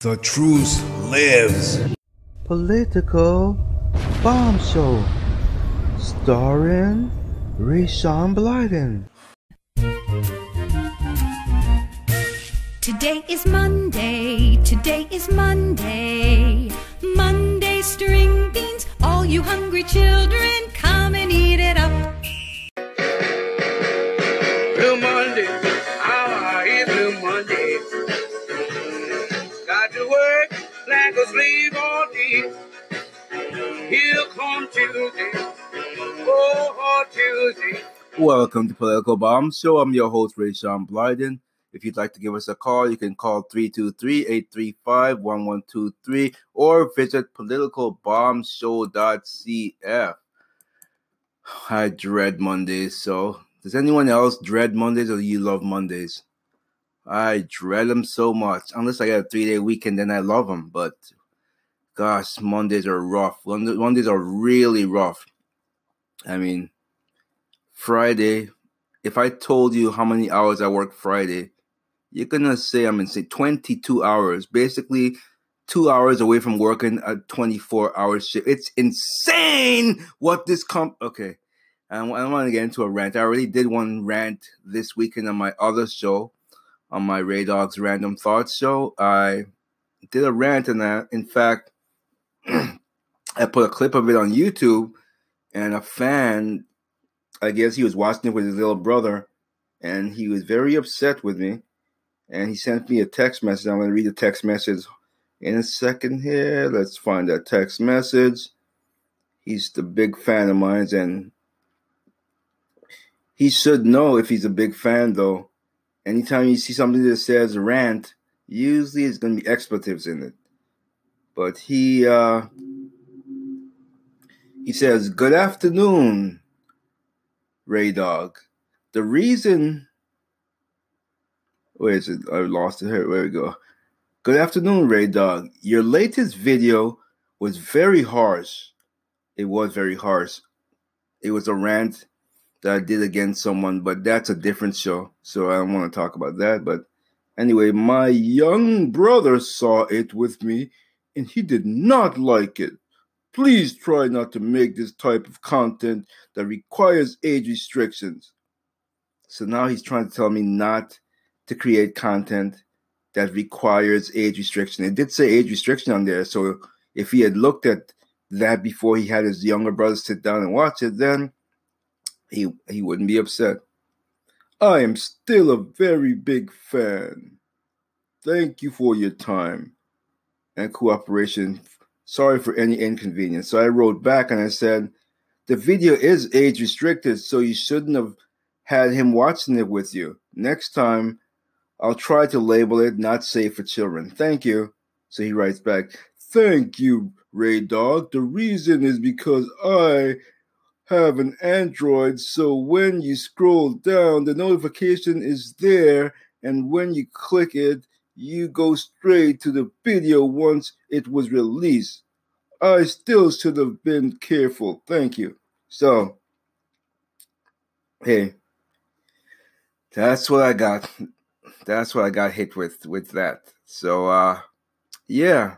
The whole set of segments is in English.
The truth lives. Political bombshell, starring Rayshawn Blyden. Today is Monday, today is Monday. Monday string beans, all you hungry children, Here come Tuesday, oh, Tuesday. Welcome to Political Bomb Show. I'm your host, Ray Rayshawn Blyden. If you'd like to give us a call, you can call 323-835-1123 or visit politicalbombshow.cf. I dread Mondays, so does anyone else dread Mondays or do you love Mondays? I dread them so much. Unless I get a three-day weekend, then I love them. But gosh, Mondays are rough. Monday- Mondays are really rough. I mean, Friday, if I told you how many hours I work Friday, you're gonna say I'm insane. 22 hours, basically two hours away from working a 24 hour shift. It's insane what this comp. Okay, I want to get into a rant. I already did one rant this weekend on my other show, on my Ray Dogs Random Thoughts show. I did a rant, and I, in fact, I put a clip of it on YouTube, and a fan I guess he was watching it with his little brother, and he was very upset with me. And he sent me a text message. I'm going to read the text message in a second here. Let's find that text message. He's the big fan of mine, and he should know if he's a big fan, though. Anytime you see something that says rant, usually it's going to be expletives in it. But he uh, he says, "Good afternoon." Ray Dog. The reason where is it? I lost it here. Where we go. Good afternoon, Ray Dog. Your latest video was very harsh. It was very harsh. It was a rant that I did against someone, but that's a different show. So I don't want to talk about that. But anyway, my young brother saw it with me and he did not like it. Please try not to make this type of content that requires age restrictions. So now he's trying to tell me not to create content that requires age restriction. It did say age restriction on there. So if he had looked at that before he had his younger brother sit down and watch it, then he he wouldn't be upset. I am still a very big fan. Thank you for your time and cooperation Sorry for any inconvenience. So I wrote back and I said, the video is age restricted, so you shouldn't have had him watching it with you. Next time, I'll try to label it not safe for children. Thank you. So he writes back, Thank you, Ray Dog. The reason is because I have an Android, so when you scroll down, the notification is there, and when you click it, you go straight to the video once it was released. I still should have been careful. Thank you. So, hey, that's what I got. That's what I got hit with with that. So, uh, yeah,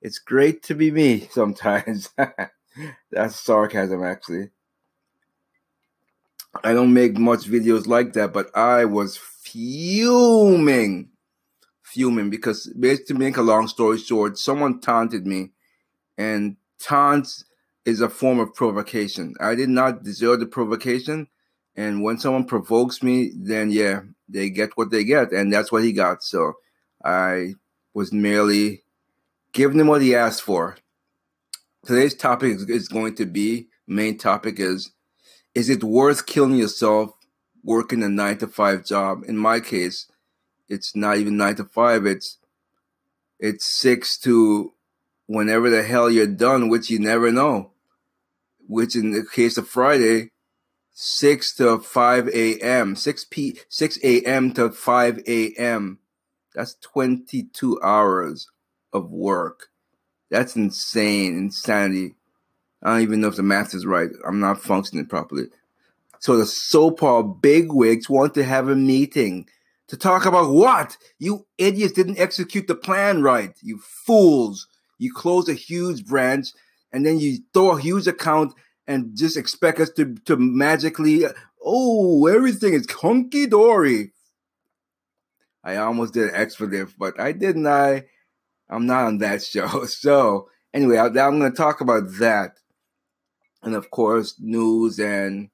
it's great to be me sometimes. that's sarcasm, actually. I don't make much videos like that, but I was fuming fuming because basically to make a long story short, someone taunted me, and taunts is a form of provocation. I did not deserve the provocation, and when someone provokes me, then yeah, they get what they get, and that's what he got. So I was merely giving him what he asked for. Today's topic is, going to be main topic is is it worth killing yourself working a nine to five job? In my case, it's not even nine to five. It's it's six to whenever the hell you're done, which you never know. Which in the case of Friday, six to five a.m. six p six a.m. to five a.m. That's twenty two hours of work. That's insane, insanity. I don't even know if the math is right. I'm not functioning properly. So the so-called bigwigs want to have a meeting To talk about what? You idiots didn't execute the plan right. You fools. You close a huge branch and then you throw a huge account and just expect us to, to magically, oh, everything is hunky dory. I almost did an expletive, but I didn't. I, I'm not on that show. So anyway, I, I'm going to talk about that, and of course, news and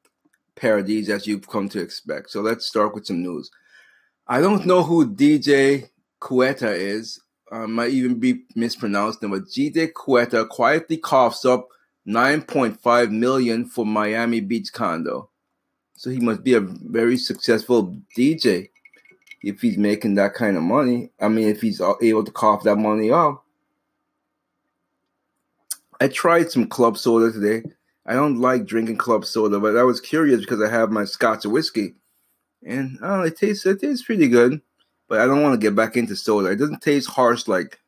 parodies as you've come to expect. So let's start with some news. I don't know who DJ Cueta is. I might even be mispronounced but DJ Cueta quietly coughs up 9.5 million for Miami Beach condo. So he must be a very successful DJ if he's making that kind of money. I mean, if he's able to cough that money up. I tried some club soda today. I don't like drinking club soda, but I was curious because I have my scotch whiskey, and oh, it tastes it tastes pretty good. But I don't want to get back into soda. It doesn't taste harsh like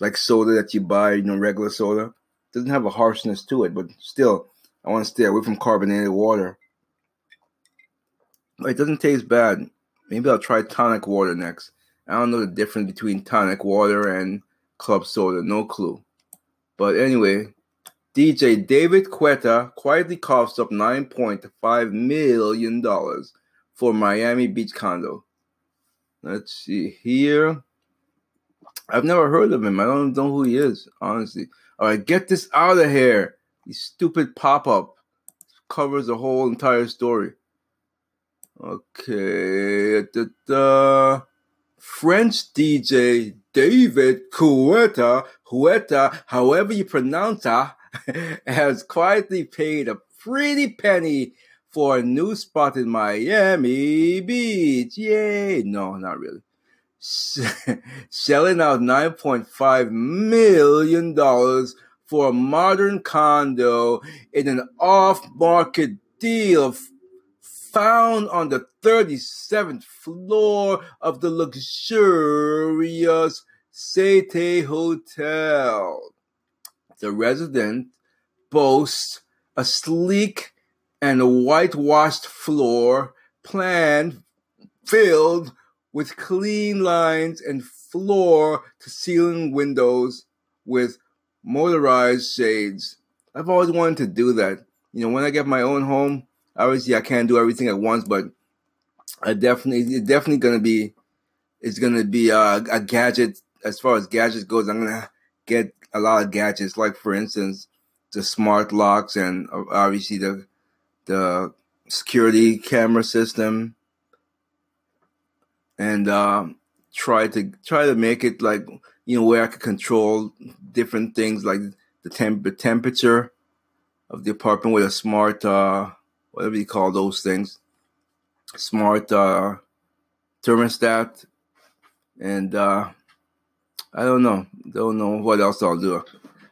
like soda that you buy, you know, regular soda. It doesn't have a harshness to it, but still, I want to stay away from carbonated water. But it doesn't taste bad. Maybe I'll try tonic water next. I don't know the difference between tonic water and club soda. No clue. But anyway, DJ David Quetta quietly coughs up $9.5 million for Miami Beach condo. Let's see here. I've never heard of him. I don't know who he is, honestly. All right, get this out of here. You stupid pop up covers the whole entire story. Okay. Da, da. French DJ David Quetta, Quetta, however you pronounce that, has quietly paid a pretty penny for a new spot in Miami Beach. Yay! No, not really. Selling out $9.5 million for a modern condo in an off market deal found on the 37th floor of the luxurious Sete Hotel. The resident boasts a sleek and a whitewashed floor plan filled with clean lines and floor to ceiling windows with motorized shades. I've always wanted to do that. You know, when I get my own home, obviously I can't do everything at once, but I definitely it's definitely gonna be it's gonna be a, a gadget as far as gadgets goes. I'm gonna get a lot of gadgets, like for instance the smart locks and uh, obviously the the security camera system, and um, try to try to make it like you know where I could control different things like the temp temperature of the apartment with a smart uh, whatever you call those things, smart uh, thermostat, and uh, I don't know, don't know what else I'll do.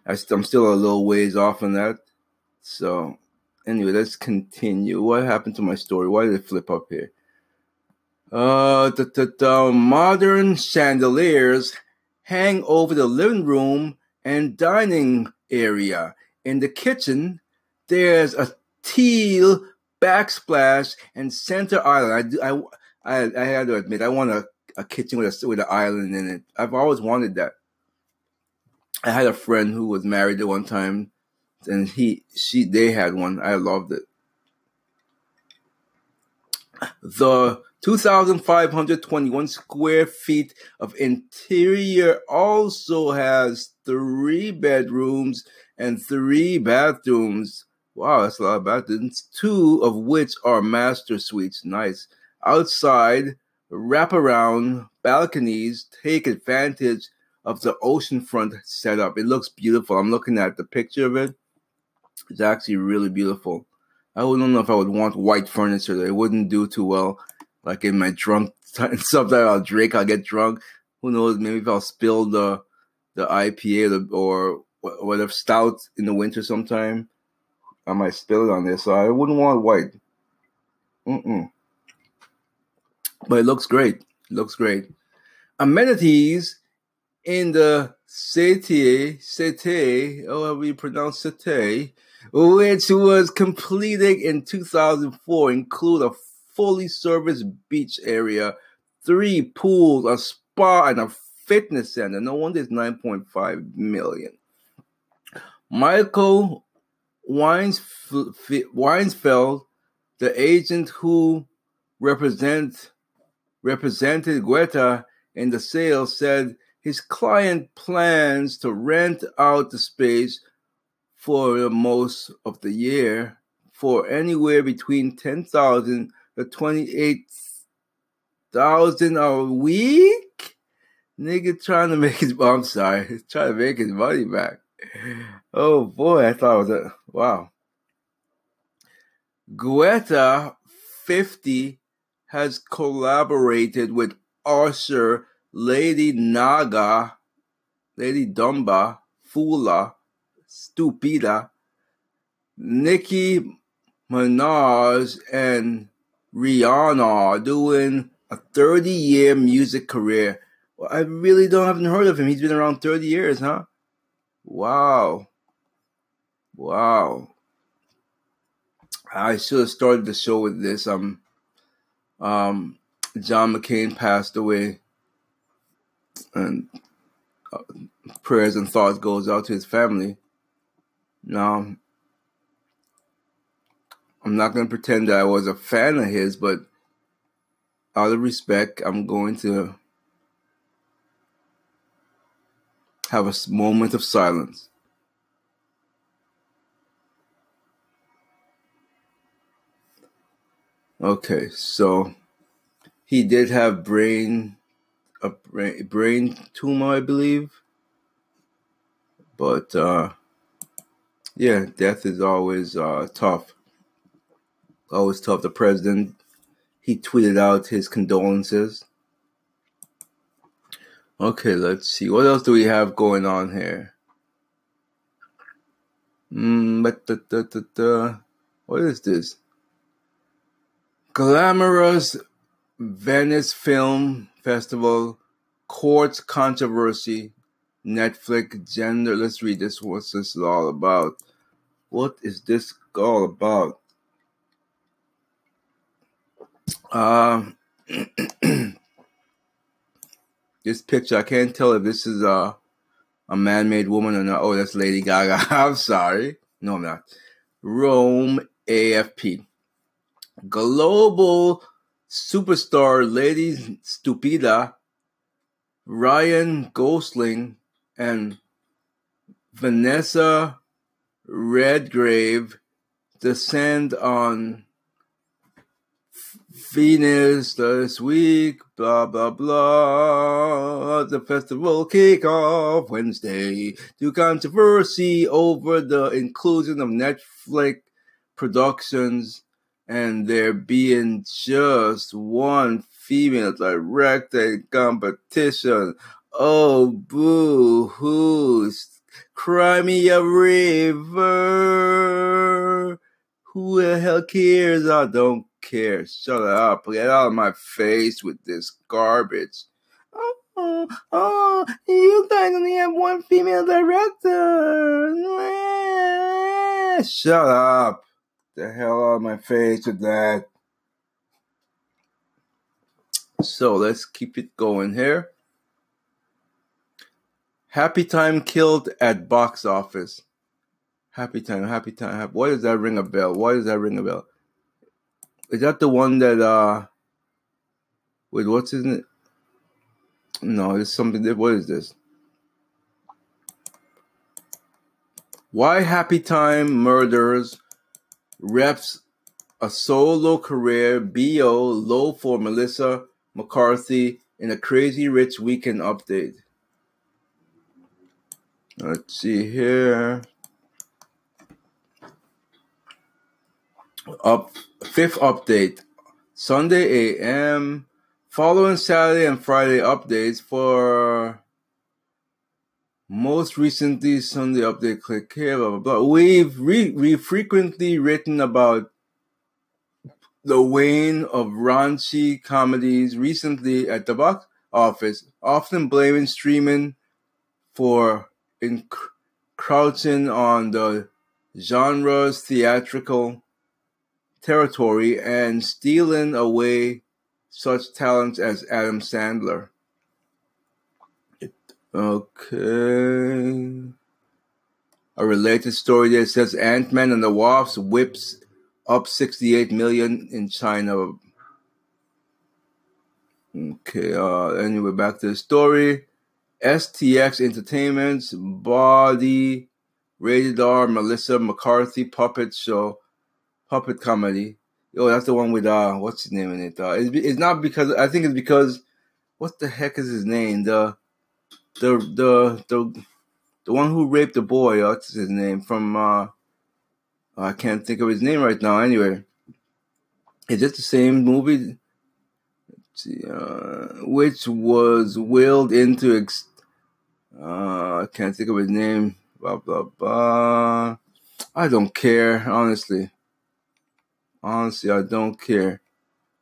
I am still a little ways off on that. So anyway, let's continue. What happened to my story? Why did it flip up here? Uh, the, the, the modern chandeliers hang over the living room and dining area. In the kitchen, there's a teal backsplash and center island. I, I, I, I had to admit, I want a, a kitchen with a with an island in it. I've always wanted that. I had a friend who was married at one time, and he, she, they had one. I loved it. The 2,521 square feet of interior also has three bedrooms and three bathrooms Wow, that's a lot of bathrooms. Two of which are master suites. Nice. Outside, wraparound balconies take advantage of the oceanfront setup. It looks beautiful. I'm looking at the picture of it. It's actually really beautiful. I don't know if I would want white furniture. It wouldn't do too well. Like in my drunk sometimes I'll drink, I'll get drunk. Who knows? Maybe if I'll spill the the IPA or, or whatever stout in the winter sometime I might spill it on there, so I wouldn't want white. Mm-mm. But it looks great. It looks great. Amenities in the Cete, Cete, however we pronounce Cete, which was completed in 2004, include a fully serviced beach area, three pools, a spa, and a fitness center. No wonder it's 9.5 million. Michael Weinsfeld, the agent who represent, represented Guetta in the sale, said his client plans to rent out the space for most of the year for anywhere between 10,000 to 28,000 a week. Nigga trying to make his, I'm sorry, trying to make his money back. Oh boy, I thought it was a, wow. Guetta 50 has collaborated with Usher, Lady Naga, Lady Dumba, Fula, Stupida, Nicki Minaj, and Rihanna doing a 30 year music career. Well, I really don't haven't heard of him. He's been around 30 years, huh? Wow. Wow. I should have started the show with this. Um, um, John McCain passed away, and uh, prayers and thoughts goes out to his family. Now, I'm not going to pretend that I was a fan of his, but out of respect, I'm going to have a moment of silence. Okay, so he did have brain a brain, brain tumor, I believe. But uh yeah, death is always uh tough. Always tough. The president he tweeted out his condolences. Okay, let's see. What else do we have going on here? Mm. What is this? Glamorous Venice Film Festival courts controversy. Netflix gender. Let's read this. What's this all about? What is this all about? Uh, this picture, I can't tell if this is a a man-made woman or not. Oh, that's Lady Gaga. I'm sorry. No, I'm not. Rome AFP global superstar Lady Stupida, Ryan Gosling, and Vanessa Redgrave descend on Venice this week, blah blah blah. The festival kick off Wednesday to controversy over the inclusion of Netflix productions and there being just one female director in competition. Oh, boo hoo. Cry me a river. Who the hell cares? I don't care. Shut up. Get out of my face with this garbage. Oh, oh, you guys only have one female director. Shut up the hell out of my face with that. So let's keep it going here. Happy Time killed at box office. Happy Time, Happy Time. Happy. Why does that ring a bell? Why does that ring a bell? Is that the one that uh? Wait, what's in it? No, it's something. That what is this? Why Happy Time murders reps a solo career BO low for Melissa McCarthy in a Crazy Rich Weekend update. Let's see here. Up fifth update. Sunday AM. Following Saturday and Friday updates for most recently, Sunday update, click here, blah, blah, blah. We've, re- we've frequently written about the wane of raunchy comedies recently at the box office, often blaming streaming for encroaching on the genre's theatrical territory and stealing away such talents as Adam Sandler. Okay. A related story that says Ant-Man and the Wasp whips up 68 million in China. Okay, uh anyway, back to the story. STX Entertainment's Body Rated R Melissa McCarthy puppet show puppet comedy. Oh, that's the one with uh what's his name in it? Uh it's, it's not because I think it's because what the heck is his name? The the the the the one who raped the boy, what's his name? From uh I can't think of his name right now. Anyway, is it the same movie? See, uh, which was willed into ex- uh, I can't think of his name. Blah blah blah. I don't care, honestly. Honestly, I don't care.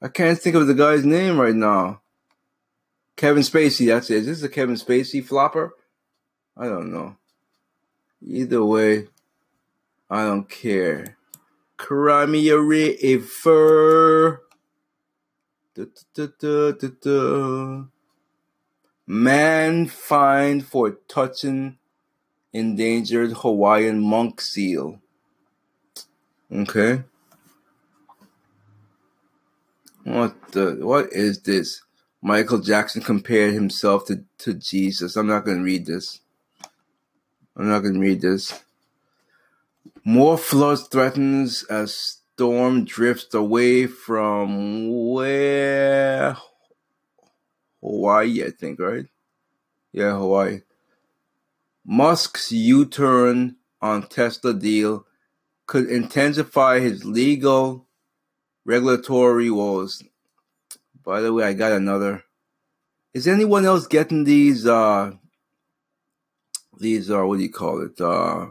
I can't think of the guy's name right now. Kevin Spacey, that's it. Is this a Kevin Spacey flopper? I don't know. Either way, I don't care. Cry me a river. Da, da, da. Man fined for touching endangered Hawaiian monk seal. Okay. What the what is this? Michael Jackson compared himself to, to Jesus. I'm not gonna read this. I'm not gonna read this. More floods threatens as storm drifts away from where Hawaii, I think, right? Yeah, Hawaii. Musk's U-turn on Tesla deal could intensify his legal regulatory woes. By the way, I got another. Is anyone else getting these uh these are uh, what do you call it? Uh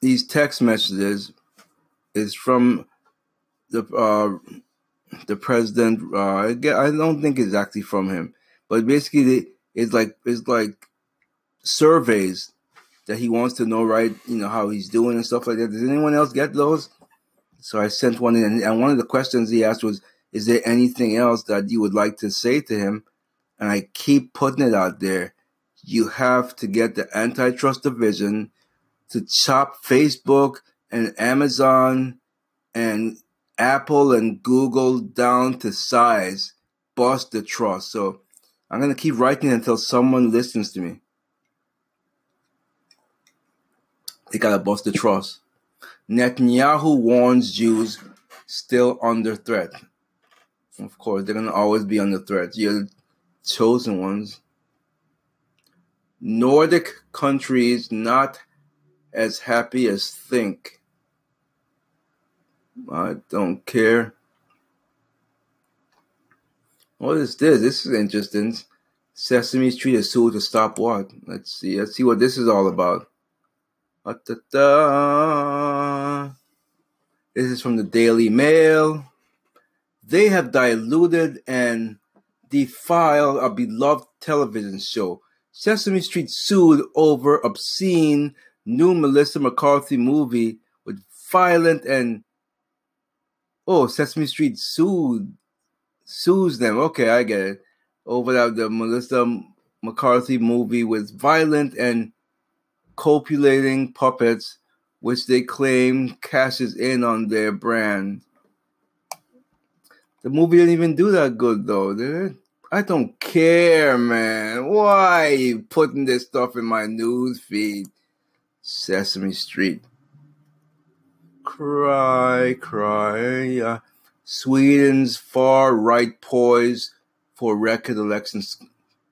these text messages is from the uh the president uh I don't think actually from him, but basically it's like it's like surveys that he wants to know right, you know, how he's doing and stuff like that. Does anyone else get those? So I sent one in, and one of the questions he asked was, "Is there anything else that you would like to say to him?" And I keep putting it out there. You have to get the antitrust division to chop Facebook and Amazon and Apple and Google down to size, bust the trust. So I'm gonna keep writing until someone listens to me. They gotta bust the trust. Netanyahu warns Jews still under threat. Of course, they're gonna always be under threat. You're the chosen ones. Nordic countries not as happy as think. I don't care. What is this? This is interesting. Sesame Street is sued to stop what? Let's see. Let's see what this is all about. This is from the Daily Mail. They have diluted and defiled a beloved television show. Sesame Street sued over obscene new Melissa McCarthy movie with violent and oh Sesame Street sued sues them. Okay, I get it. Over that the Melissa McCarthy movie with violent and copulating puppets, which they claim cashes in on their brand. The movie didn't even do that good though, did it? I don't care, man. Why are you putting this stuff in my news feed? Sesame Street. Cry, cry. Uh, Sweden's far right poised for record election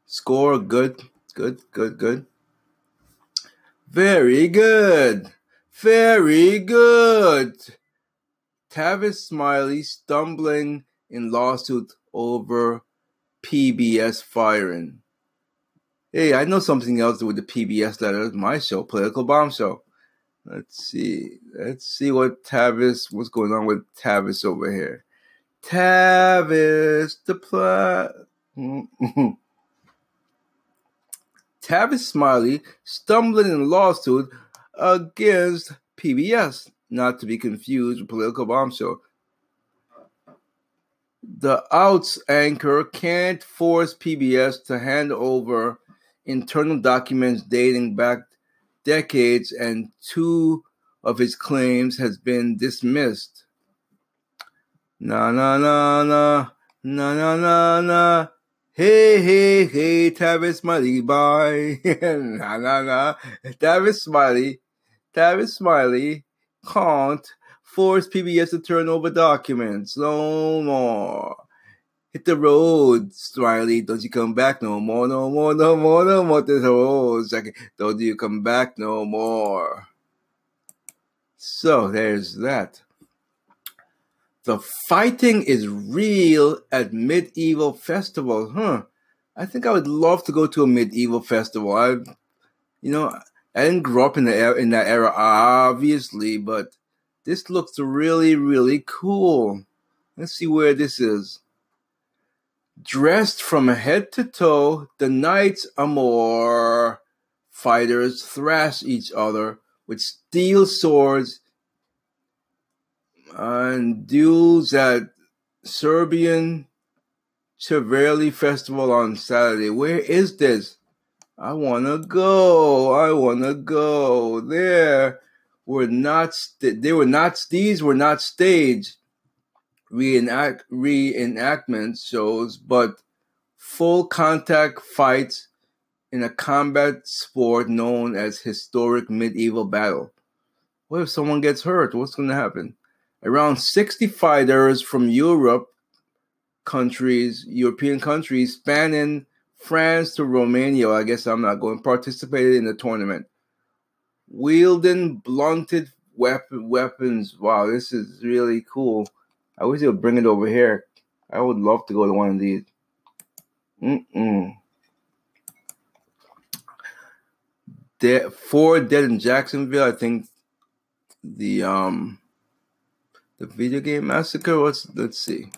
score. Good, good, good, good. Very good. Very good. Tavis Smiley stumbling in lawsuit over PBS firing. Hey, I know something else with the PBS letter. My show, Political Bomb Show. Let's see. Let's see what Tavis, what's going on with Tavis over here. Tavis, the plot. Tavis Smiley stumbling in lawsuit against PBS, not to be confused with Political bombshell. The outs anchor can't force PBS to hand over internal documents dating back decades, and two of his claims has been dismissed. Na na na na na na na na. Hey hey hey, Tavis Smiley, bye. na na na. Tavis Smiley, Tavis Smiley can't force PBS to turn over documents no more. Hit the road, Smiley. Don't you come back no more, no more, no more, no more. Hit the road, second. Don't you come back no more. So there's that. The fighting is real at medieval festivals, huh? I think I would love to go to a medieval festival. I, you know, I didn't grow up in the era, in that era, obviously, but this looks really, really cool. Let's see where this is. Dressed from head to toe, the Knights Amor fighters thrash each other with steel swords and duels at Serbian chivalry Festival on Saturday. Where is this? I wanna go. I wanna go. There were not. St- they were not. These were not staged reenact reenactment shows, but full contact fights in a combat sport known as historic medieval battle. What if someone gets hurt? What's going to happen? Around 60 fighters from Europe countries, European countries, spanning France to Romania. I guess I'm not going. Participated in the tournament, wielding blunted weapon weapons. Wow, this is really cool. I wish they would bring it over here. I would love to go to one of these. Mm-mm. Four dead in Jacksonville. I think the um the video game massacre. Let's let's see.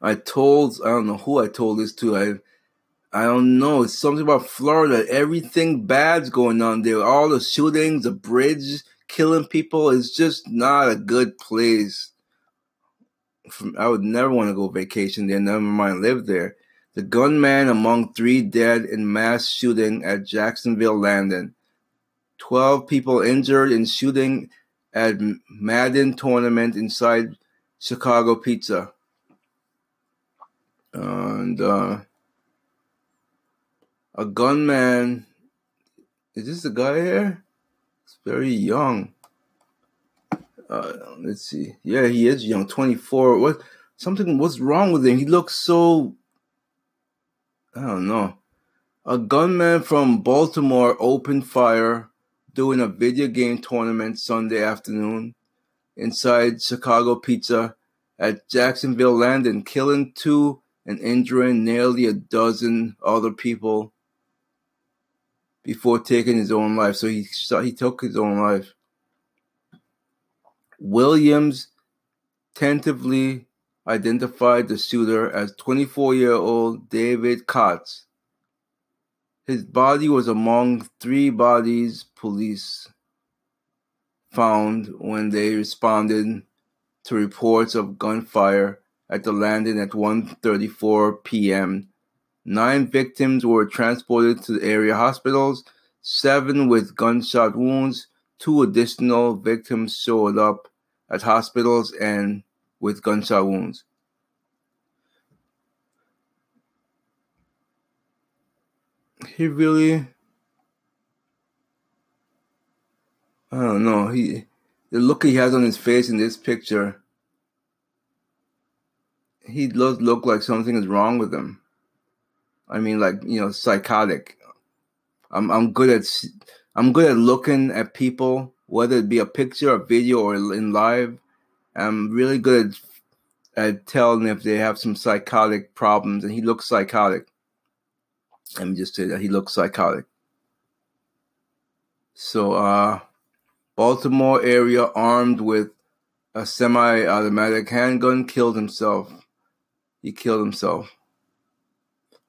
I told I don't know who I told this to. I I don't know. It's something about Florida. Everything bad's going on there. All the shootings, the bridge killing people is just not a good place. I would never want to go vacation there. Never mind live there. The gunman among three dead in mass shooting at Jacksonville Landing. Twelve people injured in shooting at Madden tournament inside Chicago Pizza. And uh, a gunman. Is this the guy here? Very young. Uh, let's see. Yeah, he is young, 24. What? Something. What's wrong with him? He looks so. I don't know. A gunman from Baltimore opened fire during a video game tournament Sunday afternoon inside Chicago Pizza at Jacksonville Landing, killing two and injuring nearly a dozen other people before taking his own life. So he he took his own life. Williams tentatively identified the shooter as 24-year-old David Katz. His body was among three bodies police found when they responded to reports of gunfire at the landing at 1:34 p.m. Nine victims were transported to the area hospitals, seven with gunshot wounds. Two additional victims showed up at hospitals and with gunshot wounds. He really I don't know. He the look he has on his face in this picture he does look like something is wrong with him. I mean, like you know, psychotic. I'm I'm good at I'm good at looking at people, whether it be a picture, a video, or in live. I'm really good at, at telling if they have some psychotic problems, and he looks psychotic. Let me just say that he looks psychotic. So, uh, Baltimore area armed with a semi-automatic handgun killed himself he killed himself.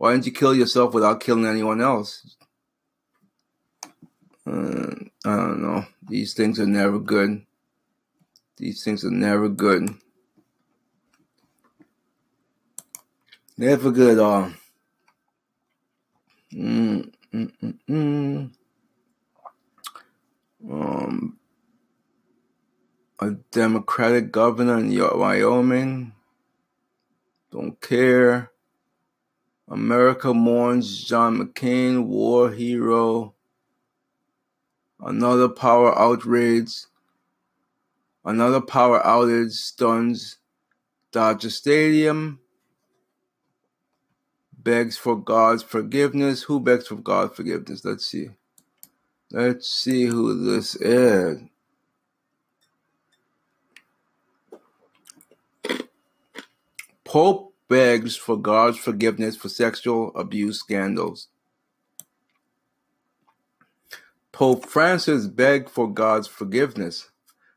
Why didn't you kill yourself without killing anyone else? Uh, I don't know. These things are never good. These things are never good. Never good at all. Mm, mm, mm, mm. Um, a Democratic governor in Wyoming. Don't care. America mourns John McCain, war hero. Another power outrage. Another power outage stuns Dodger Stadium. Begs for God's forgiveness. Who begs for God's forgiveness? Let's see. Let's see who this is. Pope begs for God's forgiveness for sexual abuse scandals. Pope Francis begged for God's forgiveness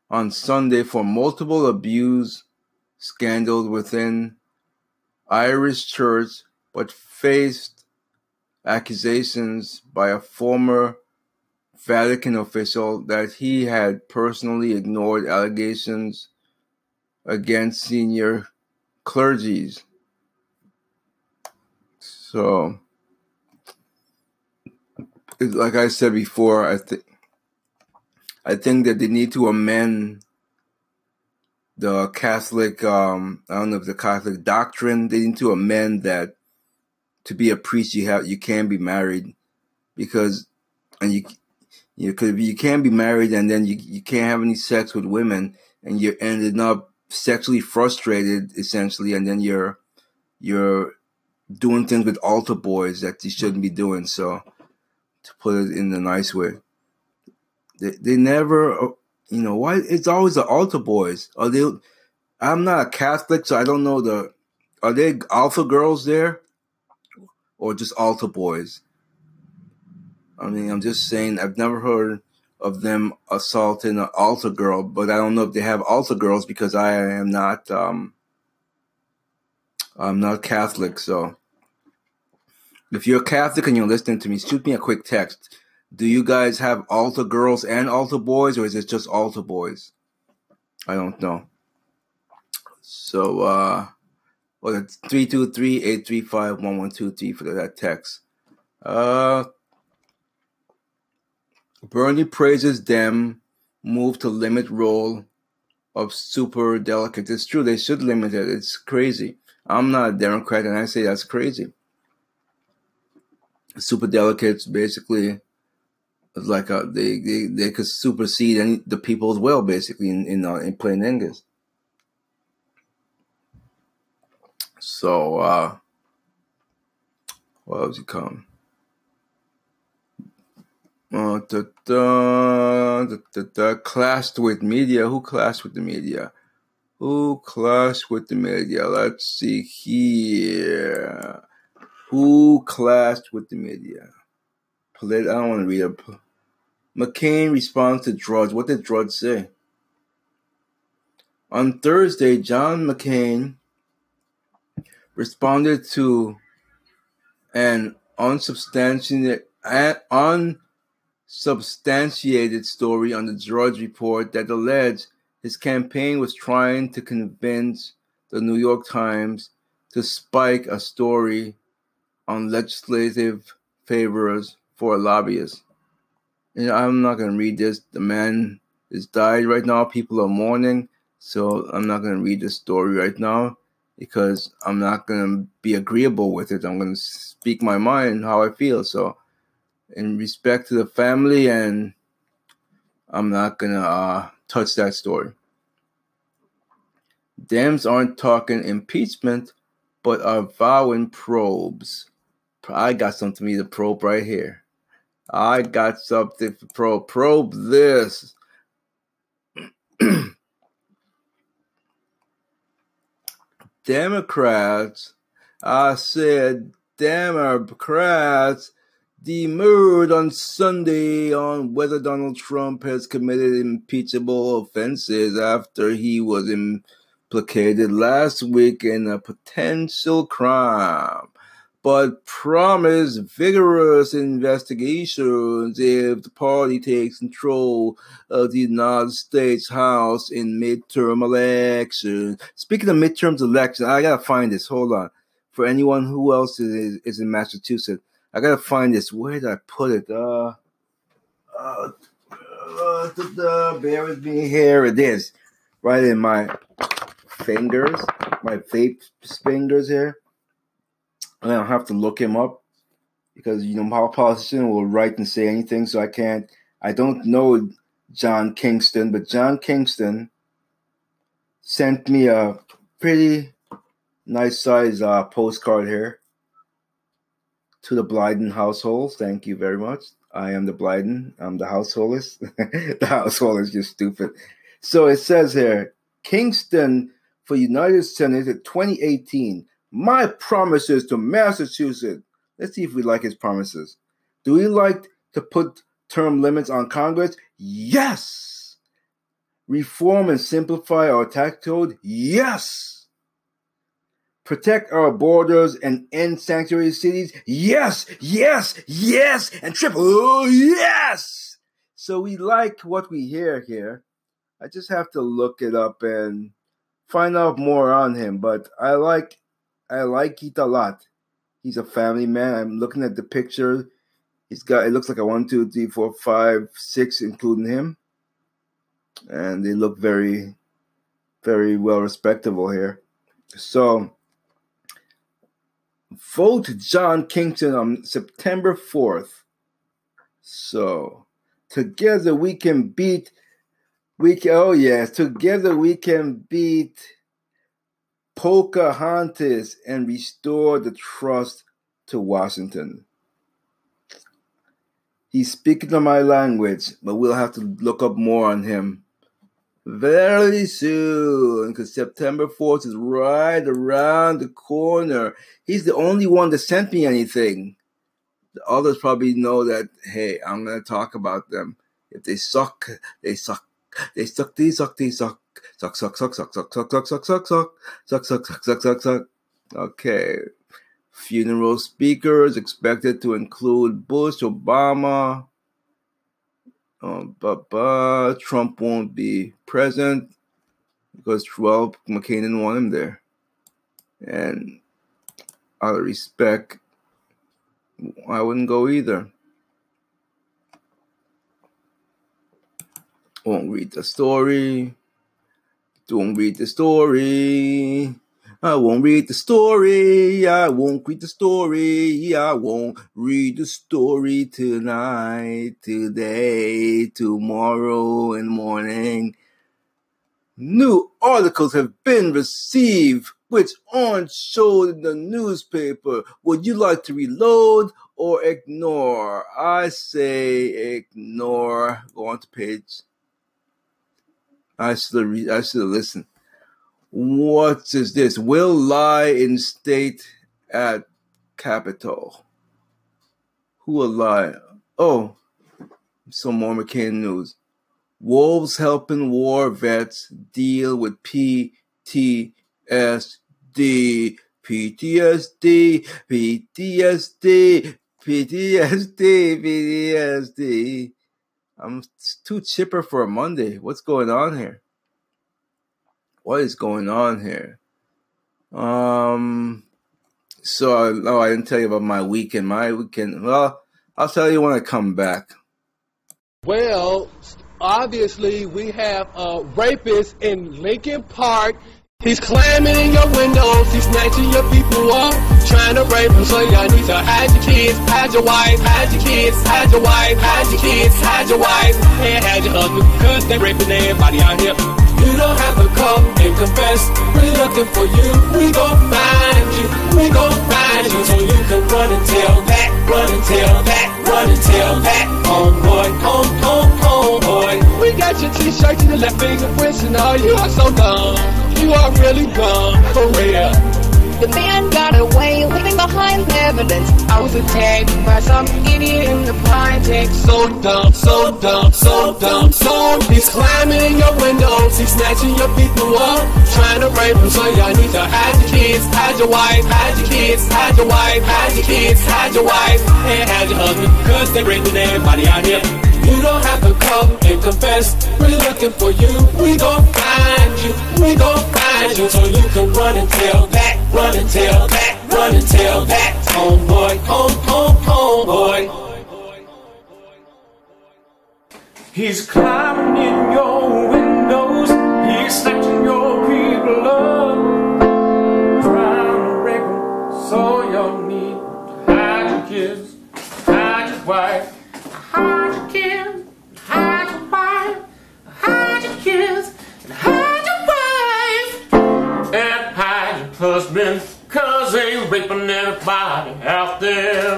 on Sunday for multiple abuse scandals within Irish Church, but faced accusations by a former Vatican official that he had personally ignored allegations against senior clergies. So, like I said before, I think I think that they need to amend the Catholic. Um, I don't know if the Catholic doctrine. They need to amend that to be a priest, you have you can be married because, and you you could you can't be married and then you you can't have any sex with women and you're ended up sexually frustrated essentially, and then you're you're doing things with altar boys that you shouldn't be doing. So, to put it in a nice way, they they never, you know, why it's always the altar boys. Are they? I'm not a Catholic, so I don't know the. Are they alpha girls there, or just altar boys? I mean, I'm just saying. I've never heard of them assaulting an altar girl, but I don't know if they have altar girls because I am not. Um, I'm not Catholic, so if you're Catholic and you're listening to me, shoot me a quick text. Do you guys have altar girls and altar boys, or is it just altar boys? I don't know. So, uh, well, it's 323 835 1123 for that text. Uh, Bernie praises them move to limit role of super delegates. It's true, they should limit it. It's crazy. I'm not a Democrat, and I say that's crazy. Super delegates basically like a, they, they they could supersede any the people as well, basically in in, uh, in plain English. So uh, what else you come? Uh, da, da, da, da, da, clashed with media. Who clashed with the media? Who clashed with the media? Let's see here. Who clashed with the media? Polit- I don't want to read it. McCain responds to Drudge. What did Drudge say? On Thursday, John McCain responded to an unsubstantiated, un substantiated story on the Drudge Report that alleged his campaign was trying to convince the New York Times to spike a story on legislative favors for lobbyists. And I'm not going to read this. The man is died right now. People are mourning. So I'm not going to read the story right now because I'm not going to be agreeable with it. I'm going to speak my mind, how I feel. So in respect to the family, and I'm not gonna uh, touch that story. Dems aren't talking impeachment, but are vowing probes. I got something to probe right here. I got something to probe. Probe this. Democrats, I said Democrats demurred on Sunday on whether Donald Trump has committed impeachable offenses after he was implicated last week in a potential crime. but promised vigorous investigations if the party takes control of the United States House in midterm elections. Speaking of midterm elections, I gotta find this. Hold on. For anyone who else is, is in Massachusetts, I gotta find this. Where did I put it? Uh, uh, uh, bear with me. Here it is, right in my fingers, my vape fingers here. And I don't have to look him up because you know how politician will write and say anything, so I can't. I don't know John Kingston, but John Kingston sent me a pretty nice size uh, postcard here to the Blyden household. Thank you very much. I am the Blyden. I'm the householders. the household is just stupid. So it says here, Kingston for United Senate in 2018. My promises to Massachusetts. Let's see if we like his promises. Do we like to put term limits on Congress? Yes. Reform and simplify our tax code? Yes. Protect our borders and end sanctuary cities? Yes, yes, yes, and triple yes. So we like what we hear here. I just have to look it up and find out more on him. But I like I like Keith a lot. He's a family man. I'm looking at the picture. He's got it looks like a one, two, three, four, five, six, including him. And they look very, very well respectable here. So vote John Kingston on September 4th. So together we can beat we can, oh yes, together we can beat Pocahontas and restore the trust to Washington. He's speaking to my language, but we'll have to look up more on him very soon because September 4th is right around the corner. He's the only one that sent me anything. The others probably know that, hey, I'm going to talk about them. If they suck, they suck. They suck, they suck, they suck. Suck, suck, suck, suck, suck, suck, suck, suck, suck, suck, suck, suck, suck, suck, suck, suck. Okay. Funeral speakers expected to include Bush, Obama, um, but but Trump won't be present because well McCain didn't want him there, and out of respect, I wouldn't go either. Won't read the story. Don't read the story. I won't read the story. I won't read the story. I won't read the story tonight, today, tomorrow, and morning. New articles have been received which aren't shown in the newspaper. Would you like to reload or ignore? I say ignore. Go on to page. I have re- I have listened. What is this? Will lie in state at Capitol. Who will lie? Oh, some more McCain news. Wolves helping war vets deal with PTSD. PTSD, PTSD, PTSD, PTSD. I'm too chipper for a Monday. What's going on here? what is going on here? Um, so oh, I didn't tell you about my weekend. My weekend. Well, I'll tell you when I come back. Well, obviously we have a rapist in Lincoln Park. He's climbing in your windows, he's snatching your people up, trying to rape them. So y'all need to hide your kids, hide your wife, hide your kids, hide your wife, hide your kids, hide your wife, and hide your husband, cause they raping everybody out here. You don't have to come and confess. We're looking for you. We gon' find you. We gon' find you. So you can run and tell that. Run and tell that. Run and tell that. Homeboy, home, home, homeboy. We got your t-shirts and your left fingerprints and all. You are so dumb. You are really dumb. For real. The man got away, leaving behind evidence. I was attacked by some idiot in the project. So dumb, so dumb, so dumb, so He's climbing in your windows, he's snatching your people up, trying to rape them. So y'all need to hide your kids, hide your wife, hide your kids, hide your wife, hide your kids, hide your wife, and hide your husband. Cause they're raping everybody out here. You don't have to come and confess. We're looking for you. We gon' find you. We gon' find you so you can run and tell that, run and tell that, run and tell that. Homeboy, home, home, homeboy. He's climbing in your windows. He's husband. Cause they raping everybody out there.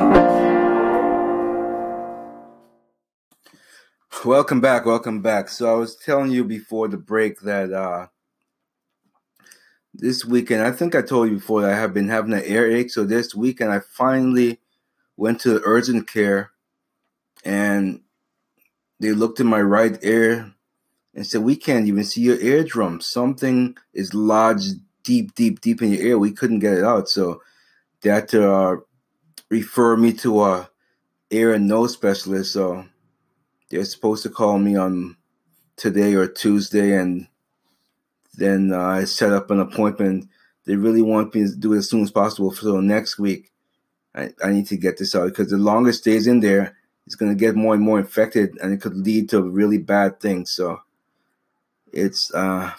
Welcome back, welcome back. So I was telling you before the break that uh this weekend, I think I told you before that I have been having an earache. So this weekend I finally went to urgent care and they looked in my right ear and said, We can't even see your eardrum. Something is lodged deep, deep, deep in your ear. We couldn't get it out. So they had to uh, refer me to a ear and nose specialist. So they're supposed to call me on today or Tuesday, and then uh, I set up an appointment. They really want me to do it as soon as possible. So next week, I, I need to get this out because the longer it stays in there, it's going to get more and more infected, and it could lead to really bad things. So it's uh,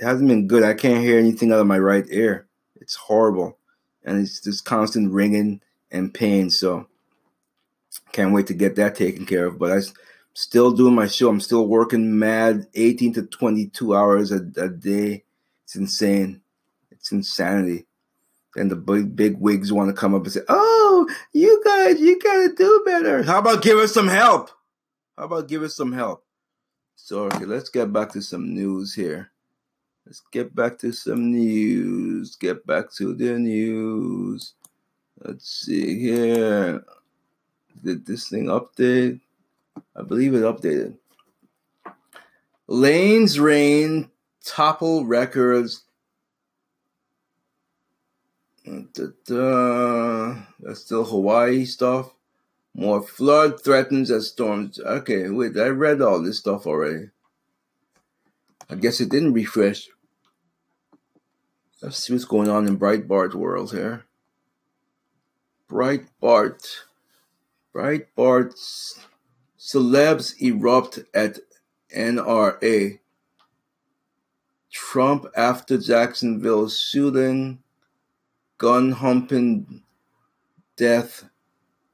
it hasn't been good. I can't hear anything out of my right ear. It's horrible, and it's just constant ringing and pain. So can't wait to get that taken care of. But I'm still doing my show. I'm still working mad 18 to 22 hours a, a day. It's insane. It's insanity. And the big big wigs want to come up and say, "Oh, you guys, you gotta do better. How about give us some help? How about give us some help?" So okay, let's get back to some news here. Let's get back to some news. Get back to the news. Let's see here. Did this thing update? I believe it updated. Lane's Rain topple records. Da, da. That's still Hawaii stuff. More flood threatens as storms. Okay, wait, I read all this stuff already. I guess it didn't refresh. Let's see what's going on in Breitbart's world here. Breitbart. Breitbart's celebs erupt at NRA. Trump after Jacksonville shooting, gun humping death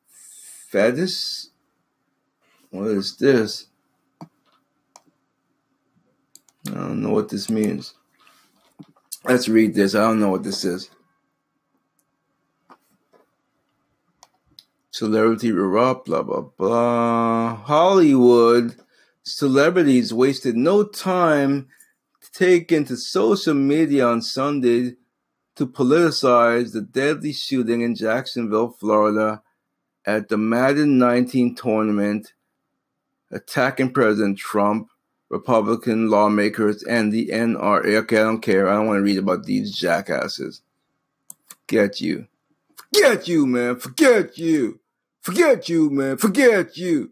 fetish? What is this? I don't know what this means. Let's read this. I don't know what this is. Celebrity erupt, blah, blah, blah. Hollywood celebrities wasted no time to take into social media on Sunday to politicize the deadly shooting in Jacksonville, Florida at the Madden 19 tournament, attacking President Trump, Republican lawmakers, and the NRA. Okay, I don't care. I don't want to read about these jackasses. Get you. Forget you, man. Forget you. Forget you, man. Forget you.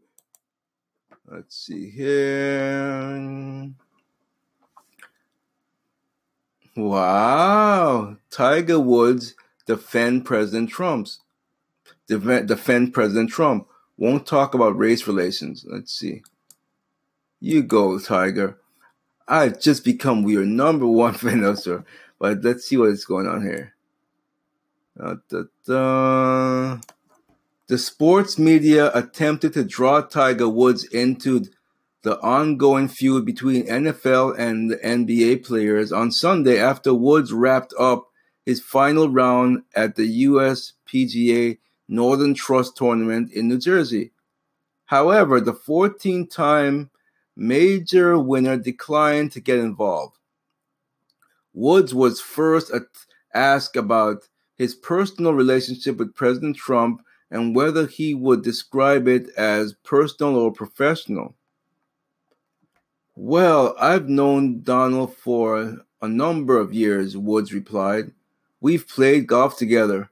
Let's see here. Wow. Tiger Woods defend President Trump's. Defend, defend President Trump. Won't talk about race relations. Let's see. You go, Tiger. I've just become your number one fan, sir. But let's see what is going on here. Da, da, da. The sports media attempted to draw Tiger Woods into the ongoing feud between NFL and NBA players on Sunday after Woods wrapped up his final round at the US PGA Northern Trust Tournament in New Jersey. However, the 14 time major winner declined to get involved. Woods was first asked about his personal relationship with President Trump and whether he would describe it as personal or professional. Well, I've known Donald for a number of years, Woods replied. We've played golf together.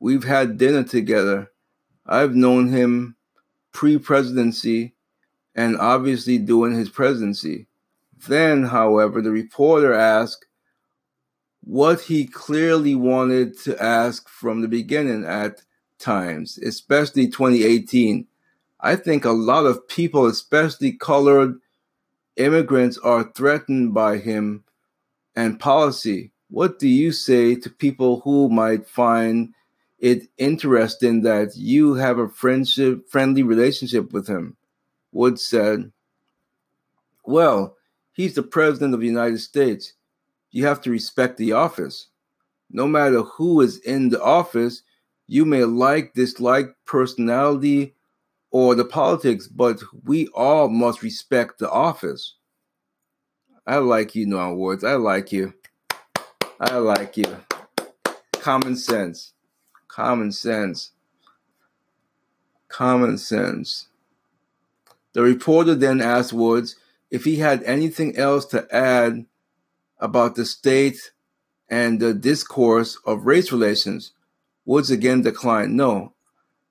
We've had dinner together. I've known him pre presidency and obviously during his presidency. Then, however, the reporter asked what he clearly wanted to ask from the beginning at times, especially 2018. I think a lot of people, especially colored immigrants, are threatened by him and policy. What do you say to people who might find it interesting that you have a friendship friendly relationship with him? Woods said, Well, he's the president of the United States. You have to respect the office. No matter who is in the office, you may like, dislike personality or the politics, but we all must respect the office. I like you, Noah Woods. I like you. I like you. Common sense. Common sense. Common sense. The reporter then asked Woods if he had anything else to add about the state and the discourse of race relations. Woods again declined. No,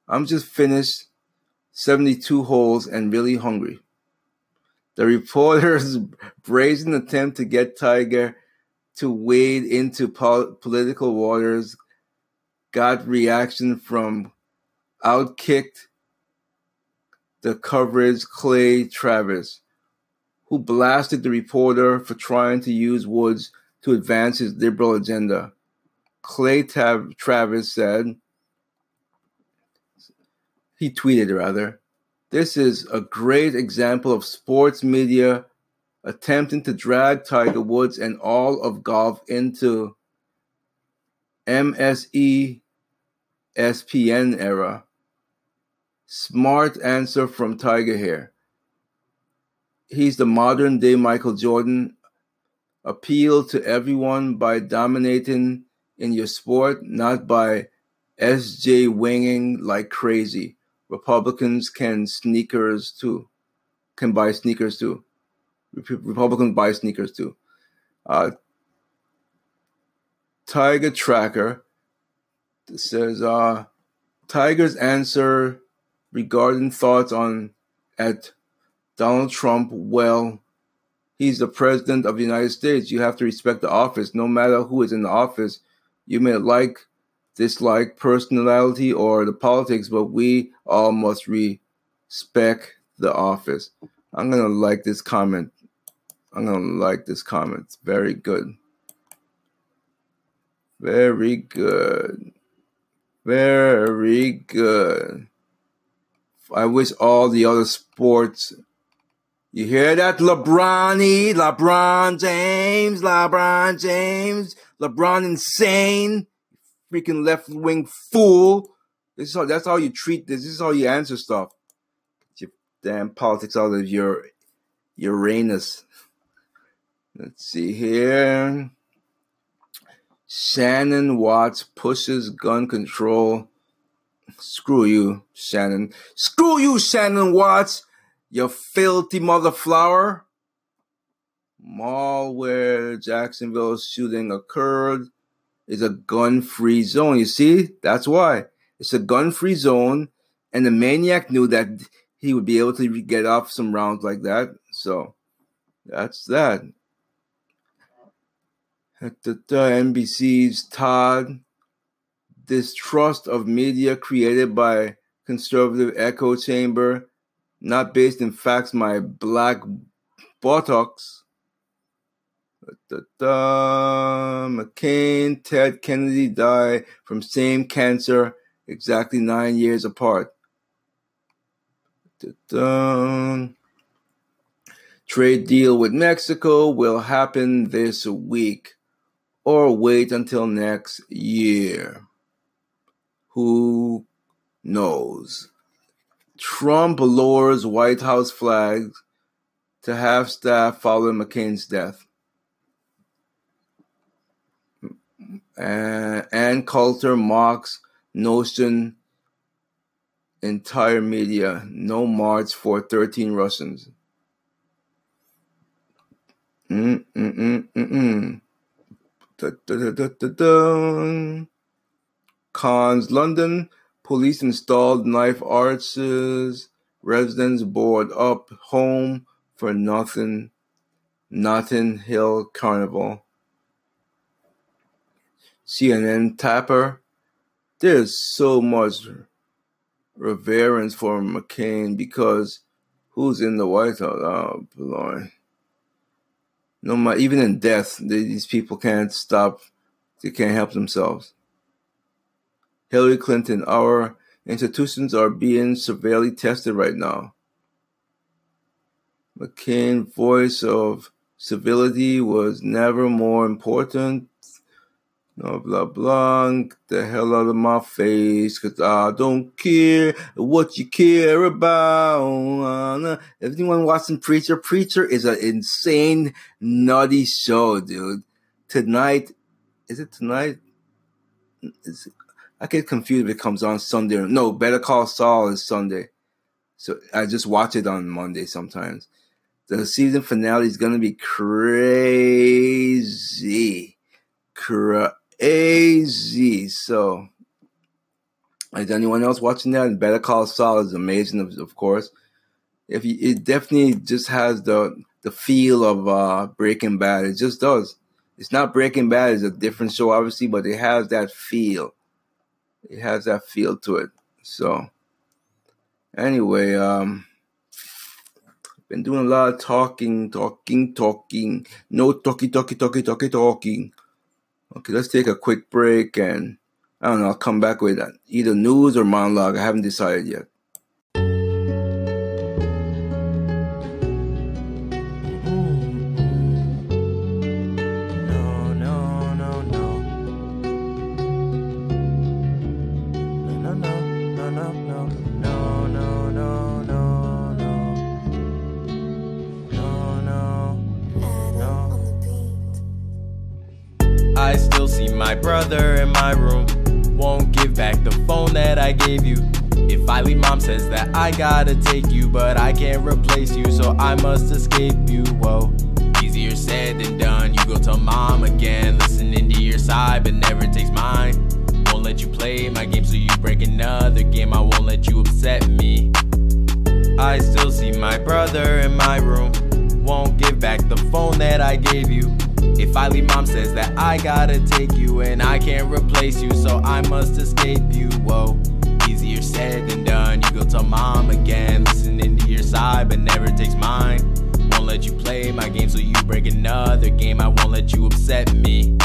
I'm just finished 72 holes and really hungry. The reporter's brazen attempt to get Tiger to wade into pol- political waters got reaction from outkicked the coverage Clay Travis, who blasted the reporter for trying to use Woods to advance his liberal agenda. Clay Tav- Travis said, he tweeted rather, this is a great example of sports media attempting to drag Tiger Woods and all of golf into MSE SPN era. Smart answer from Tiger here. He's the modern day Michael Jordan. Appeal to everyone by dominating in your sport, not by SJ winging like crazy. Republicans can sneakers too, can buy sneakers too. Republicans buy sneakers too. Uh, Tiger Tracker says, uh, Tiger's answer regarding thoughts on at Donald Trump, well, he's the president of the United States. You have to respect the office, no matter who is in the office. You may like, dislike personality or the politics, but we all must respect the office. I'm gonna like this comment. I'm gonna like this comment. It's very good. Very good. Very good. I wish all the other sports. You hear that, LeBron? LeBron James, LeBron James, LeBron insane, freaking left wing fool. This is how, that's how you treat this. This is how you answer stuff. Get your damn politics out of your Uranus. Let's see here. Shannon Watts pushes gun control Screw you, Shannon. Screw you, Shannon Watts, you filthy mother flower. Mall where Jacksonville shooting occurred is a gun free zone. You see, that's why it's a gun free zone, and the maniac knew that he would be able to get off some rounds like that. So that's that. At the, the NBC's Todd distrust of media created by conservative echo chamber, not based in facts, my black buttocks. Da, da, McCain, Ted Kennedy died from same cancer exactly nine years apart. Da, da. Trade deal with Mexico will happen this week or wait until next year. Who knows? Trump lowers White House flags to half staff following McCain's death. And Ann Coulter mocks notion entire media no march for 13 Russians. Mm mm mm mm mm. Da, da, da, da, da, da. Cons London police installed knife arches. Residents board up home for nothing. Notting Hill Carnival. CNN Tapper. There's so much reverence for McCain because who's in the White House? Oh, Lord. No matter, even in death, these people can't stop. They can't help themselves. Hillary Clinton, our institutions are being severely tested right now. McCain, voice of civility, was never more important Blah, blah, blah. Get the hell out of my face, cause I don't care what you care about. If anyone watching Preacher, Preacher is an insane, nutty show, dude. Tonight, is it tonight? Is it, I get confused if it comes on Sunday. No, Better Call Saul is Sunday. So I just watch it on Monday sometimes. The season finale is gonna be crazy. Crazy. AZ. So, is anyone else watching that? Better Call Saul is amazing, of, of course. If you, it definitely just has the the feel of uh, Breaking Bad. It just does. It's not Breaking Bad; it's a different show, obviously, but it has that feel. It has that feel to it. So, anyway, um, been doing a lot of talking, talking, talking. No talky, talky, talky, talking. Okay, let's take a quick break and I don't know, I'll come back with either news or monologue. I haven't decided yet. I gotta take you, but I can't replace you, so I must escape you. Whoa, easier said than done. You go tell mom again, listening to your side, but never takes mine. Won't let you play my game, so you break another game. I won't let you upset me. I still see my brother in my room. Won't give back the phone that I gave you. If I leave, mom says that I gotta take you and I can't replace you, so I must escape you. Whoa, said and done. You go tell mom again, listening to your side, but never takes mine. Won't let you play my game, so you break another game. I won't let you upset me.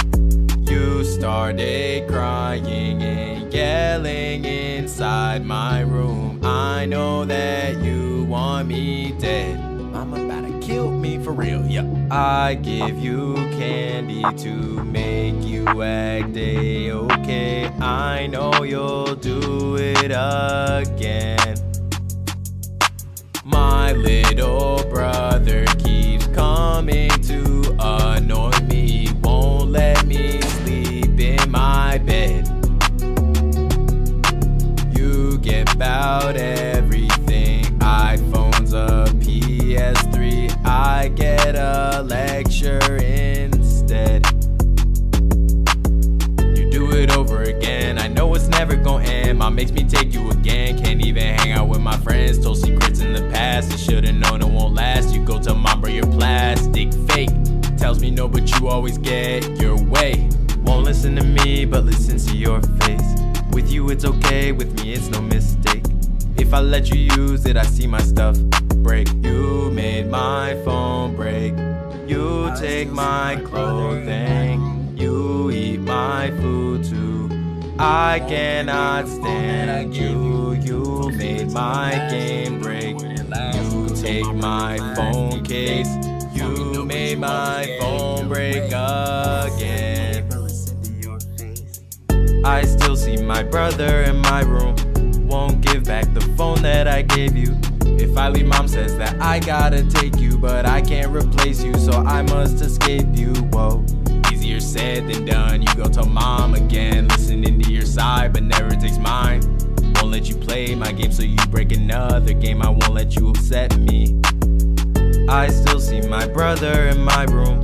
You started crying and yelling inside my room. I know that you want me dead. Kill me for real, yeah. I give you candy to make you act a okay. I know you'll do it again. My little brother keeps coming to always get your way. Won't listen to me, but listen to your face. With you, it's okay. With me, it's no mistake. If I let you use it, I see my stuff break. You made my phone break. You take my clothing. You eat my food too. I cannot stand you. You made my game break. You take my phone case. My phone break again. I still see my brother in my room. Won't give back the phone that I gave you. If I leave, mom says that I gotta take you, but I can't replace you, so I must escape you. Whoa, Easier said than done. You go tell mom again, listening to your side, but never takes mine. Won't let you play my game, so you break another game. I won't let you upset me. I still see my brother in my room.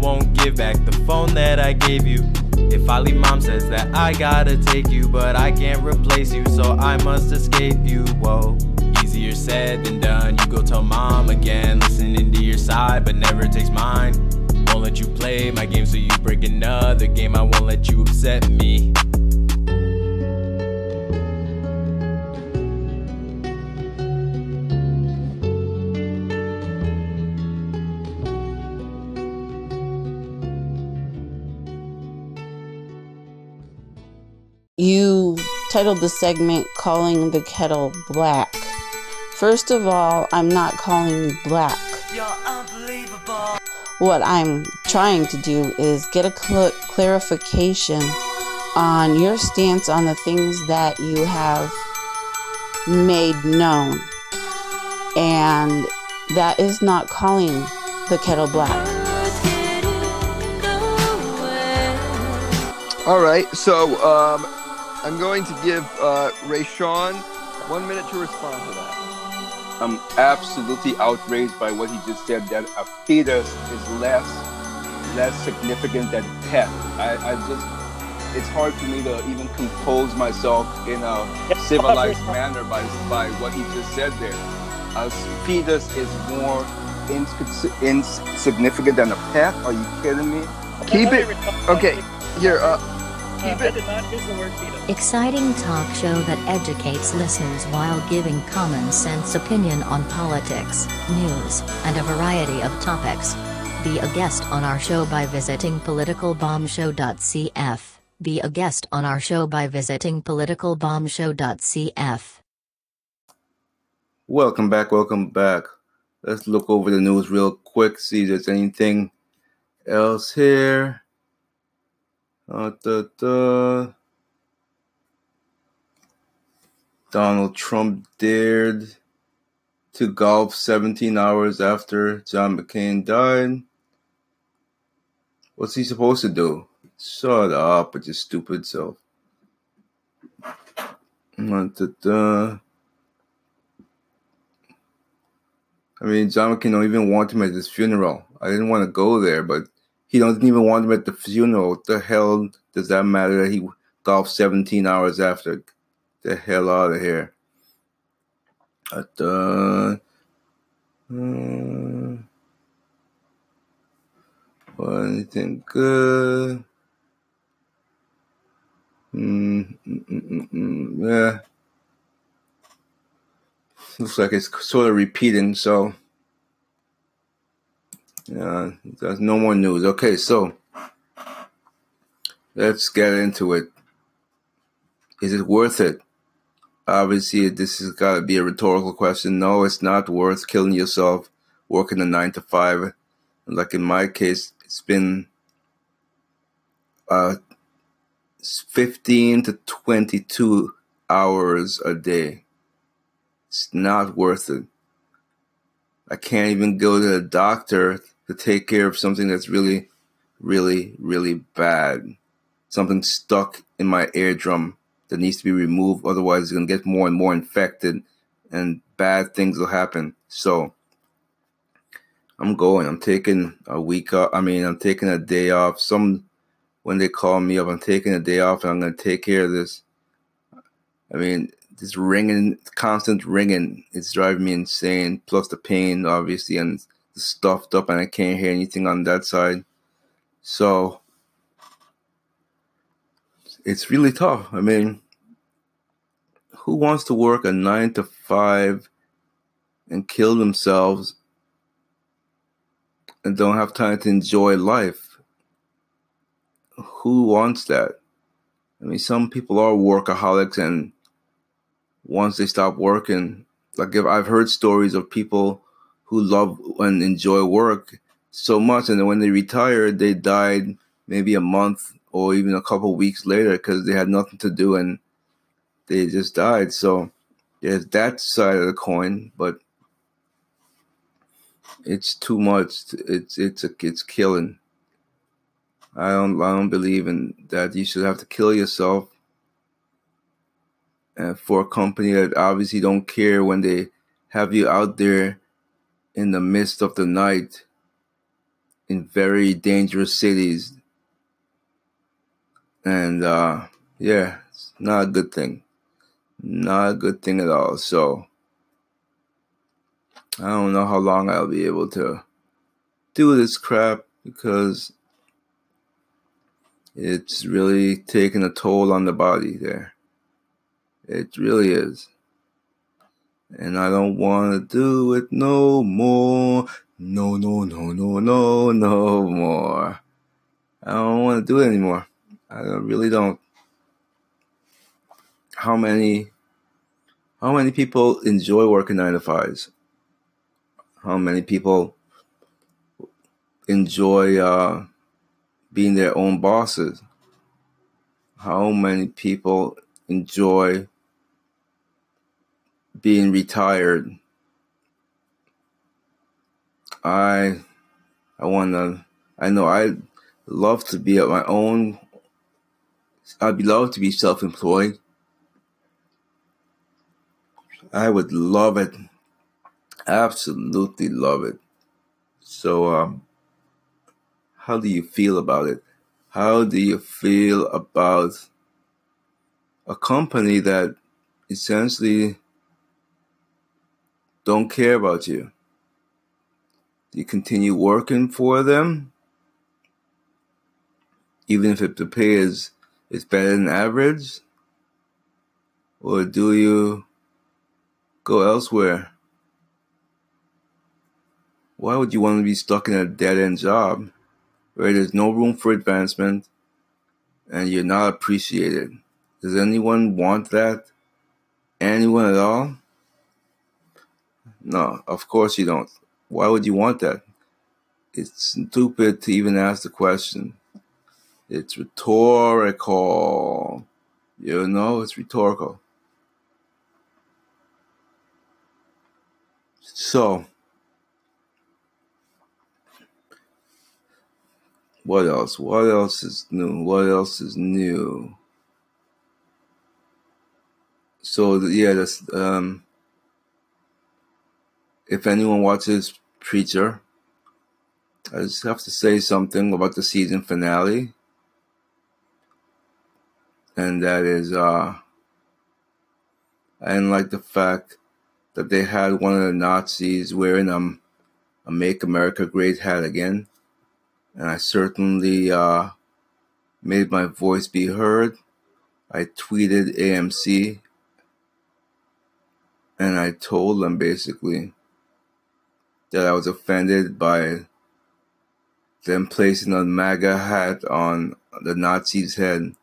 Won't give back the phone that I gave you. If I leave, mom says that I gotta take you, but I can't replace you, so I must escape you. Whoa, easier said than done. You go tell mom again, listening to your side, but never takes mine. Won't let you play my game, so you break another game. I won't let you upset me. You titled the segment Calling the Kettle Black. First of all, I'm not calling you black. What I'm trying to do is get a cl- clarification on your stance on the things that you have made known. And that is not calling the kettle black. All right, so um, I'm going to give uh, Ray Sean one minute to respond to that. I'm absolutely outraged by what he just said that a fetus is less less significant than a pet. I, I just it's hard for me to even compose myself in a civilized manner by by what he just said there. A fetus is more ins- insignificant than a pet. Are you kidding me? Keep it okay. Here, uh, Uh, I did not use the word fetus. Exciting talk show that educates listeners while giving common sense opinion on politics, news, and a variety of topics. Be a guest on our show by visiting politicalbombshow.cf. Be a guest on our show by visiting politicalbombshow.cf. Welcome back, welcome back. Let's look over the news real quick, see if there's anything else here. Donald Trump dared to golf 17 hours after John McCain died. What's he supposed to do? Shut up with your stupid self. I mean, John McCain don't even want him at his funeral. I didn't want to go there, but he doesn't even want him at the funeral. What the hell does that matter that he golfed 17 hours after? The hell out of here. But, uh, uh, well, anything good? Mm, mm, mm, mm, mm, yeah. Looks like it's sort of repeating, so there's no more news. Okay, so let's get into it. Is it worth it? Obviously, this has got to be a rhetorical question. No, it's not worth killing yourself working a nine to five. Like in my case, it's been uh, 15 to 22 hours a day. It's not worth it. I can't even go to the doctor to take care of something that's really, really, really bad. Something stuck in my eardrum that needs to be removed. Otherwise, it's going to get more and more infected and bad things will happen. So I'm going. I'm taking a week off. I mean, I'm taking a day off. Some, when they call me up, I'm taking a day off and I'm going to take care of this. I mean, this ringing, constant ringing, it's driving me insane. Plus the pain, obviously, and stuffed up, and I can't hear anything on that side. So it's really tough. I mean, who wants to work a nine to five and kill themselves and don't have time to enjoy life? Who wants that? I mean, some people are workaholics, and once they stop working, like if I've heard stories of people who love and enjoy work so much, and when they retired, they died maybe a month or even a couple weeks later because they had nothing to do and they just died. So there's that side of the coin, but it's too much. It's it's a, it's killing. I don't I don't believe in that you should have to kill yourself for a company that obviously don't care when they have you out there in the midst of the night in very dangerous cities. And uh yeah, it's not a good thing. Not a good thing at all. So I don't know how long I'll be able to do this crap because it's really taking a toll on the body there. It really is. And I don't want to do it no more. No, no, no, no, no, no more. I don't want to do it anymore. I really don't. How many how many people enjoy working nine to fives? How many people enjoy uh, being their own bosses? How many people enjoy being retired? I I want to. I know I love to be at my own. I'd be love to be self-employed. I would love it. Absolutely love it. So, um, how do you feel about it? How do you feel about a company that essentially don't care about you? Do you continue working for them? Even if the pay is, is better than average? Or do you go elsewhere? Why would you want to be stuck in a dead end job where there's no room for advancement and you're not appreciated? Does anyone want that? Anyone at all? No, of course you don't. Why would you want that? It's stupid to even ask the question. It's rhetorical. You know, it's rhetorical. So, what else? What else is new? What else is new? So yeah, that's um. If anyone watches Preacher, I just have to say something about the season finale, and that is uh. I didn't like the fact that they had one of the Nazis wearing um, a Make America Great hat again. And I certainly uh, made my voice be heard. I tweeted AMC and I told them basically that I was offended by them placing a MAGA hat on the Nazi's head.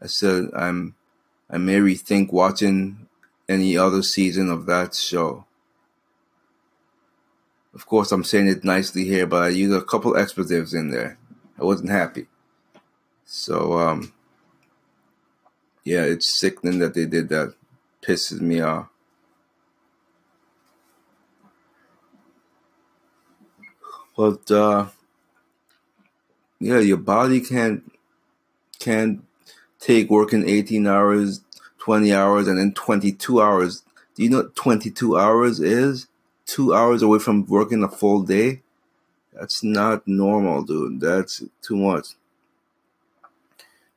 I said I'm I may rethink watching any other season of that show. Of course, I'm saying it nicely here, but I used a couple expletives in there. I wasn't happy. So, um, yeah, it's sickening that they did that. Pisses me off. But uh, yeah, your body can't can't take working 18 hours 20 hours and then 22 hours. Do you know what 22 hours is? Two hours away from working a full day? That's not normal, dude. That's too much.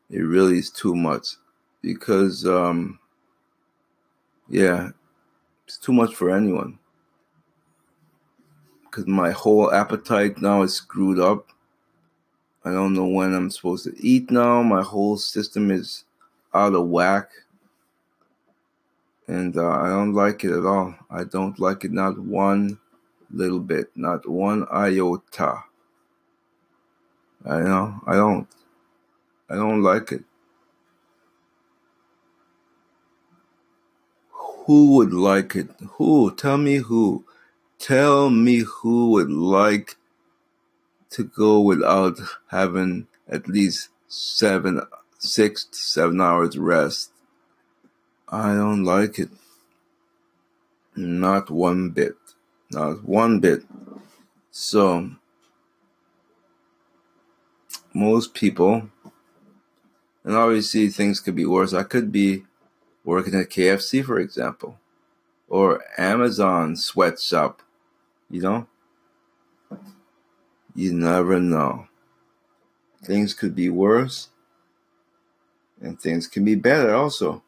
It really is too much. Because, um, yeah, it's too much for anyone. Because my whole appetite now is screwed up. I don't know when I'm supposed to eat now. My whole system is out of whack and uh, I don't like it at all. I don't like it not one little bit, not one iota. I know I don't. I don't like it. Who would like it? Who? Tell me who. Tell me who would like to go without having at least seven, six to seven hours rest I don't like it. Not one bit. Not one bit. So, most people, and obviously things could be worse. I could be working at KFC, for example, or Amazon sweatshop, you know? You never know. Things could be worse, and things can be better also.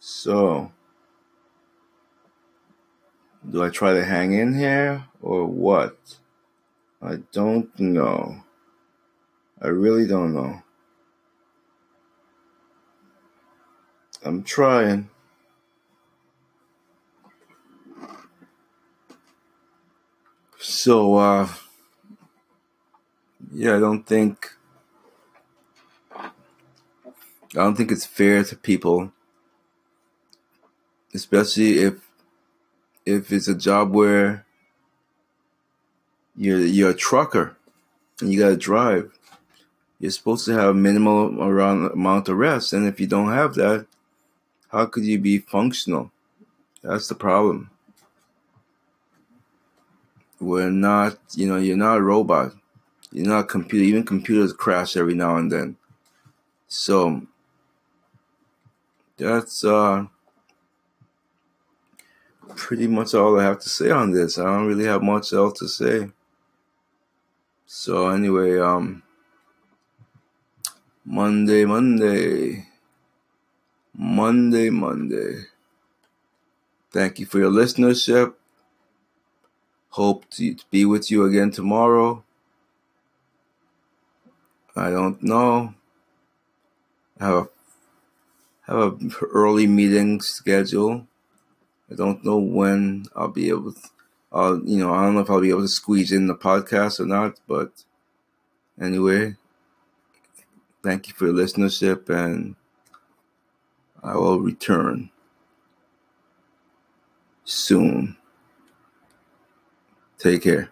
So, do I try to hang in here or what? I don't know. I really don't know. I'm trying. So, uh, yeah, I don't think, I don't think it's fair to people, especially if, if it's a job where you're you're a trucker and you gotta drive. You're supposed to have minimal around amount of rest, and if you don't have that, how could you be functional? That's the problem. We're not, you know, you're not a robot. You're not a computer. Even computers crash every now and then. So that's uh pretty much all I have to say on this. I don't really have much else to say. So anyway, um Monday, Monday. Monday, Monday. Thank you for your listenership. Hope to be with you again tomorrow. I don't know. I have a have a early meeting schedule. I don't know when I'll be able. To, I'll you know I don't know if I'll be able to squeeze in the podcast or not. But anyway, thank you for your listenership, and I will return soon. Take care.